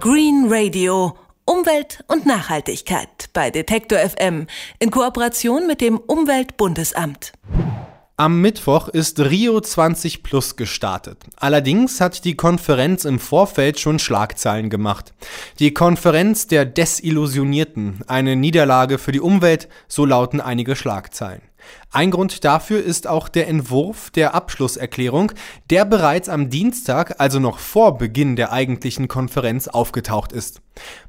Green Radio. Umwelt und Nachhaltigkeit bei Detektor FM in Kooperation mit dem Umweltbundesamt. Am Mittwoch ist Rio 20 Plus gestartet. Allerdings hat die Konferenz im Vorfeld schon Schlagzeilen gemacht. Die Konferenz der Desillusionierten, eine Niederlage für die Umwelt, so lauten einige Schlagzeilen. Ein Grund dafür ist auch der Entwurf der Abschlusserklärung, der bereits am Dienstag, also noch vor Beginn der eigentlichen Konferenz, aufgetaucht ist.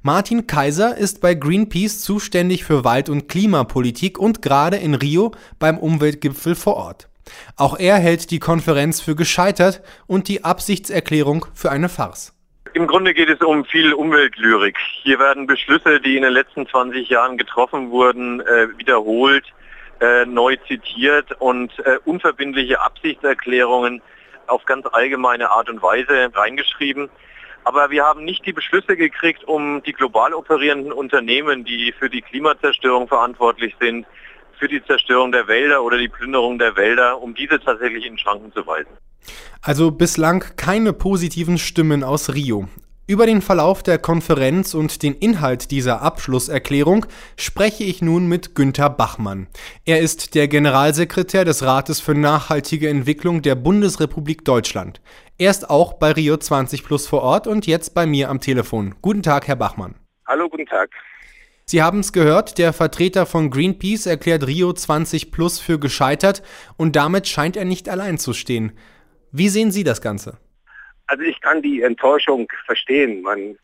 Martin Kaiser ist bei Greenpeace zuständig für Wald- und Klimapolitik und gerade in Rio beim Umweltgipfel vor Ort. Auch er hält die Konferenz für gescheitert und die Absichtserklärung für eine Farce. Im Grunde geht es um viel Umweltlyrik. Hier werden Beschlüsse, die in den letzten 20 Jahren getroffen wurden, äh, wiederholt äh, neu zitiert und äh, unverbindliche Absichtserklärungen auf ganz allgemeine Art und Weise reingeschrieben. Aber wir haben nicht die Beschlüsse gekriegt, um die global operierenden Unternehmen, die für die Klimazerstörung verantwortlich sind, für die Zerstörung der Wälder oder die Plünderung der Wälder, um diese tatsächlich in Schranken zu weisen. Also bislang keine positiven Stimmen aus Rio. Über den Verlauf der Konferenz und den Inhalt dieser Abschlusserklärung spreche ich nun mit Günther Bachmann. Er ist der Generalsekretär des Rates für nachhaltige Entwicklung der Bundesrepublik Deutschland. Er ist auch bei Rio 20 Plus vor Ort und jetzt bei mir am Telefon. Guten Tag, Herr Bachmann. Hallo, guten Tag. Sie haben es gehört, der Vertreter von Greenpeace erklärt Rio 20 Plus für gescheitert und damit scheint er nicht allein zu stehen. Wie sehen Sie das Ganze? Also ich kann die Enttäuschung verstehen. Man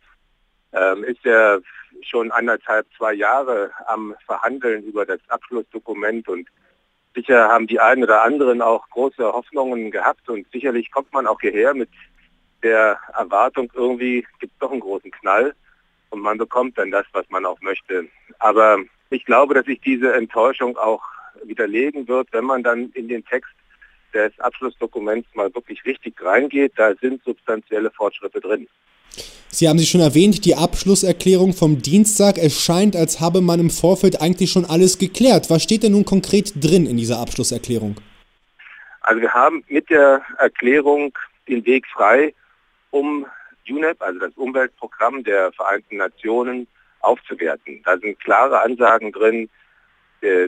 ähm, ist ja schon anderthalb, zwei Jahre am Verhandeln über das Abschlussdokument und sicher haben die einen oder anderen auch große Hoffnungen gehabt und sicherlich kommt man auch hierher mit der Erwartung, irgendwie gibt es doch einen großen Knall und man bekommt dann das, was man auch möchte. Aber ich glaube, dass sich diese Enttäuschung auch widerlegen wird, wenn man dann in den Text des Abschlussdokuments mal wirklich richtig reingeht, da sind substanzielle Fortschritte drin. Sie haben sie schon erwähnt, die Abschlusserklärung vom Dienstag. Es scheint, als habe man im Vorfeld eigentlich schon alles geklärt. Was steht denn nun konkret drin in dieser Abschlusserklärung? Also wir haben mit der Erklärung den Weg frei, um UNEP, also das Umweltprogramm der Vereinten Nationen, aufzuwerten. Da sind klare Ansagen drin,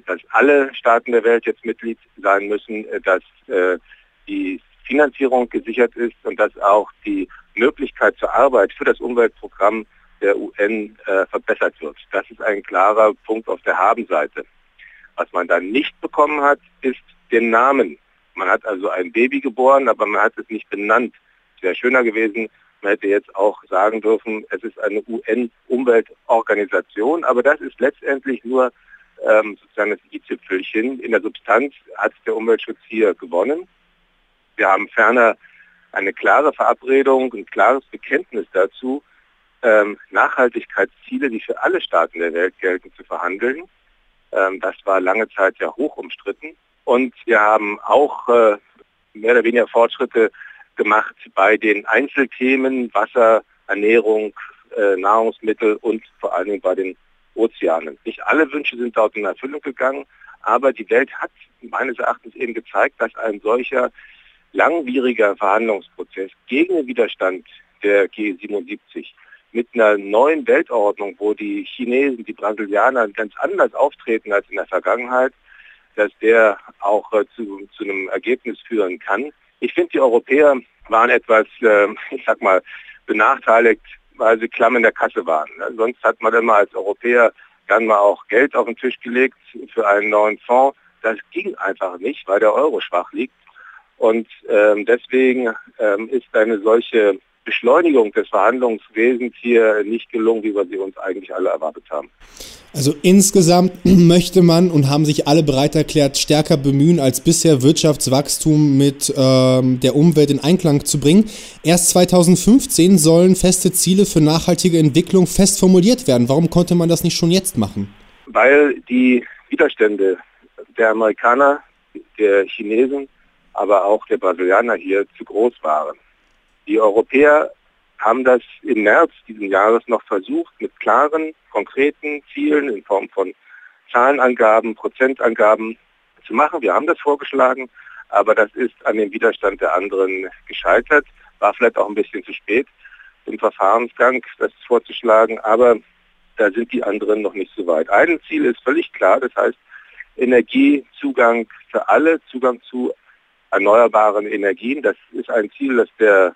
dass alle Staaten der Welt jetzt Mitglied sein müssen, äh, dass äh, die Finanzierung gesichert ist und dass auch die Möglichkeit zur Arbeit für das Umweltprogramm der UN verbessert wird. Das ist ein klarer Punkt auf der Habenseite. Was man dann nicht bekommen hat, ist den Namen. Man hat also ein Baby geboren, aber man hat es nicht benannt. Es wäre schöner gewesen, man hätte jetzt auch sagen dürfen, es ist eine UN-Umweltorganisation, aber das ist letztendlich nur ähm, sozusagen das i-Zipfelchen. In der Substanz hat der Umweltschutz hier gewonnen. Wir haben ferner eine klare Verabredung, ein klares Bekenntnis dazu, ähm, Nachhaltigkeitsziele, die für alle Staaten der Welt gelten, zu verhandeln. Ähm, das war lange Zeit ja hoch umstritten. Und wir haben auch äh, mehr oder weniger Fortschritte gemacht bei den Einzelthemen Wasser, Ernährung, äh, Nahrungsmittel und vor allen Dingen bei den Ozeanen. Nicht alle Wünsche sind dort in Erfüllung gegangen, aber die Welt hat meines Erachtens eben gezeigt, dass ein solcher langwieriger Verhandlungsprozess gegen den Widerstand der G77 mit einer neuen Weltordnung, wo die Chinesen, die Brasilianer ganz anders auftreten als in der Vergangenheit, dass der auch äh, zu, zu einem Ergebnis führen kann. Ich finde, die Europäer waren etwas, äh, ich sag mal, benachteiligt weil sie klamm in der Kasse waren. Sonst hat man immer als Europäer dann mal auch Geld auf den Tisch gelegt für einen neuen Fonds. Das ging einfach nicht, weil der Euro schwach liegt. Und ähm, deswegen ähm, ist eine solche Beschleunigung des Verhandlungswesens hier nicht gelungen, wie wir sie uns eigentlich alle erwartet haben. Also insgesamt möchte man und haben sich alle bereit erklärt, stärker bemühen, als bisher Wirtschaftswachstum mit ähm, der Umwelt in Einklang zu bringen. Erst 2015 sollen feste Ziele für nachhaltige Entwicklung fest formuliert werden. Warum konnte man das nicht schon jetzt machen? Weil die Widerstände der Amerikaner, der Chinesen, aber auch der Brasilianer hier zu groß waren. Die Europäer haben das im März diesen Jahres noch versucht, mit klaren, konkreten Zielen in Form von Zahlenangaben, Prozentangaben zu machen. Wir haben das vorgeschlagen, aber das ist an dem Widerstand der anderen gescheitert, war vielleicht auch ein bisschen zu spät. im Verfahrensgang das vorzuschlagen, aber da sind die anderen noch nicht so weit. Ein Ziel ist völlig klar, das heißt Energiezugang für alle, Zugang zu erneuerbaren Energien. Das ist ein Ziel, das der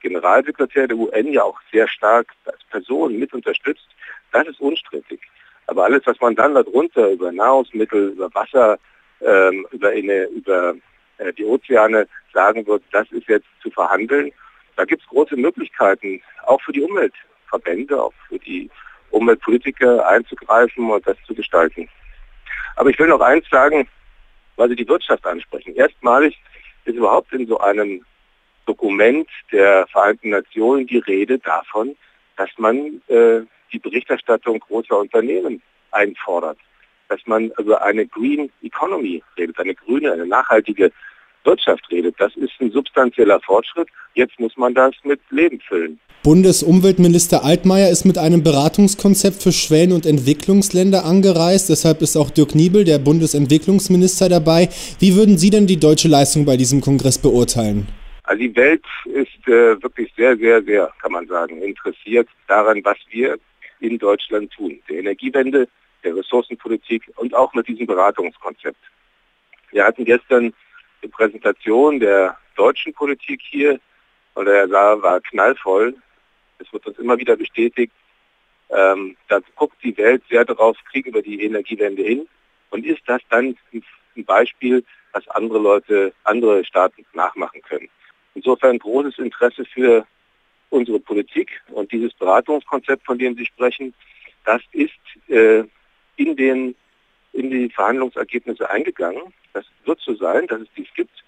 Generalsekretär der UN ja auch sehr stark als Person mit unterstützt. Das ist unstrittig. Aber alles, was man dann darunter über Nahrungsmittel, über Wasser, ähm, über, eine, über äh, die Ozeane sagen wird, das ist jetzt zu verhandeln. Da gibt es große Möglichkeiten, auch für die Umweltverbände, auch für die Umweltpolitiker einzugreifen und das zu gestalten. Aber ich will noch eins sagen, weil Sie die Wirtschaft ansprechen. Erstmalig ist überhaupt in so einem Dokument der Vereinten Nationen die Rede davon, dass man äh, die Berichterstattung großer Unternehmen einfordert, dass man über eine Green Economy redet, eine grüne, eine nachhaltige Wirtschaft redet. Das ist ein substanzieller Fortschritt. Jetzt muss man das mit Leben füllen. Bundesumweltminister Altmaier ist mit einem Beratungskonzept für Schwellen- und Entwicklungsländer angereist. Deshalb ist auch Dirk Niebel, der Bundesentwicklungsminister, dabei. Wie würden Sie denn die deutsche Leistung bei diesem Kongress beurteilen? Also die Welt ist äh, wirklich sehr, sehr, sehr, kann man sagen, interessiert daran, was wir in Deutschland tun. Der Energiewende, der Ressourcenpolitik und auch mit diesem Beratungskonzept. Wir hatten gestern die Präsentation der deutschen Politik hier und der Saal war knallvoll. Es wird uns immer wieder bestätigt, ähm, da guckt die Welt sehr darauf, kriegen wir die Energiewende hin und ist das dann ein Beispiel, was andere Leute, andere Staaten nachmachen können. Insofern großes Interesse für unsere Politik und dieses Beratungskonzept, von dem Sie sprechen, das ist äh, in, den, in die Verhandlungsergebnisse eingegangen. Das wird so sein, dass es dies gibt.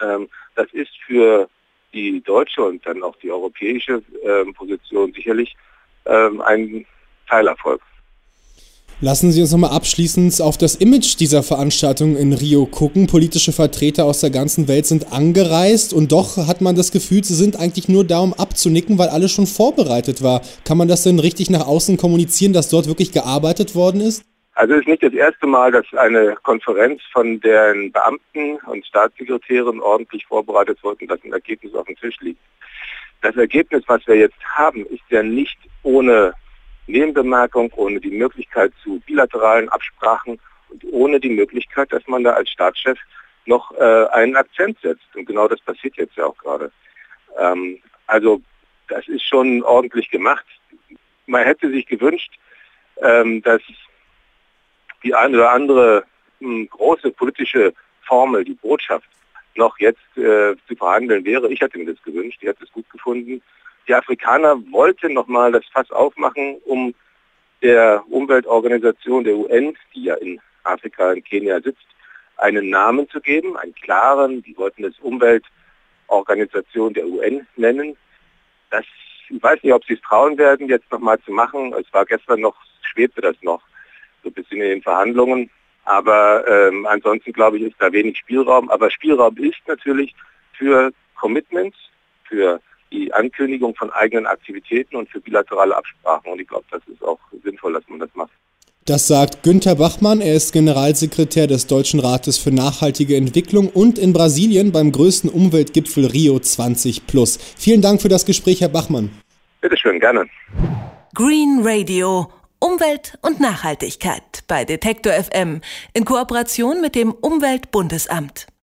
Ähm, das ist für die deutsche und dann auch die europäische äh, Position sicherlich ähm, ein Teilerfolg. Lassen Sie uns nochmal abschließend auf das Image dieser Veranstaltung in Rio gucken. Politische Vertreter aus der ganzen Welt sind angereist und doch hat man das Gefühl, sie sind eigentlich nur da, um abzunicken, weil alles schon vorbereitet war. Kann man das denn richtig nach außen kommunizieren, dass dort wirklich gearbeitet worden ist? Also es ist nicht das erste Mal, dass eine Konferenz von den Beamten und Staatssekretären ordentlich vorbereitet wird und dass ein Ergebnis auf dem Tisch liegt. Das Ergebnis, was wir jetzt haben, ist ja nicht ohne Nebenbemerkung, ohne die Möglichkeit zu bilateralen Absprachen und ohne die Möglichkeit, dass man da als Staatschef noch äh, einen Akzent setzt. Und genau das passiert jetzt ja auch gerade. Ähm, also das ist schon ordentlich gemacht. Man hätte sich gewünscht, ähm, dass die eine oder andere mh, hm, große politische Formel, die Botschaft, noch jetzt äh, zu verhandeln wäre. Ich hätte mir das gewünscht, ich hätte es gut gefunden. Die Afrikaner wollten nochmal das Fass aufmachen, um der Umweltorganisation der UN, die ja in Afrika, in Kenia sitzt, einen Namen zu geben, einen klaren, die wollten es Umweltorganisation der UN nennen. Das, ich weiß nicht, ob sie es trauen werden, jetzt nochmal zu machen. Es war gestern noch, schwebte das noch so ein bisschen in den Verhandlungen. Aber ähm, ansonsten glaube ich, ist da wenig Spielraum. Aber Spielraum ist natürlich für Commitments, für die Ankündigung von eigenen Aktivitäten und für bilaterale Absprachen. Und ich glaube, das ist auch sinnvoll, dass man das macht. Das sagt Günther Bachmann. Er ist Generalsekretär des Deutschen Rates für nachhaltige Entwicklung und in Brasilien beim größten Umweltgipfel Rio 20 Plus. Vielen Dank für das Gespräch, Herr Bachmann. Bitte schön, gerne. Green Radio. Umwelt und Nachhaltigkeit bei Detektor FM in Kooperation mit dem Umweltbundesamt.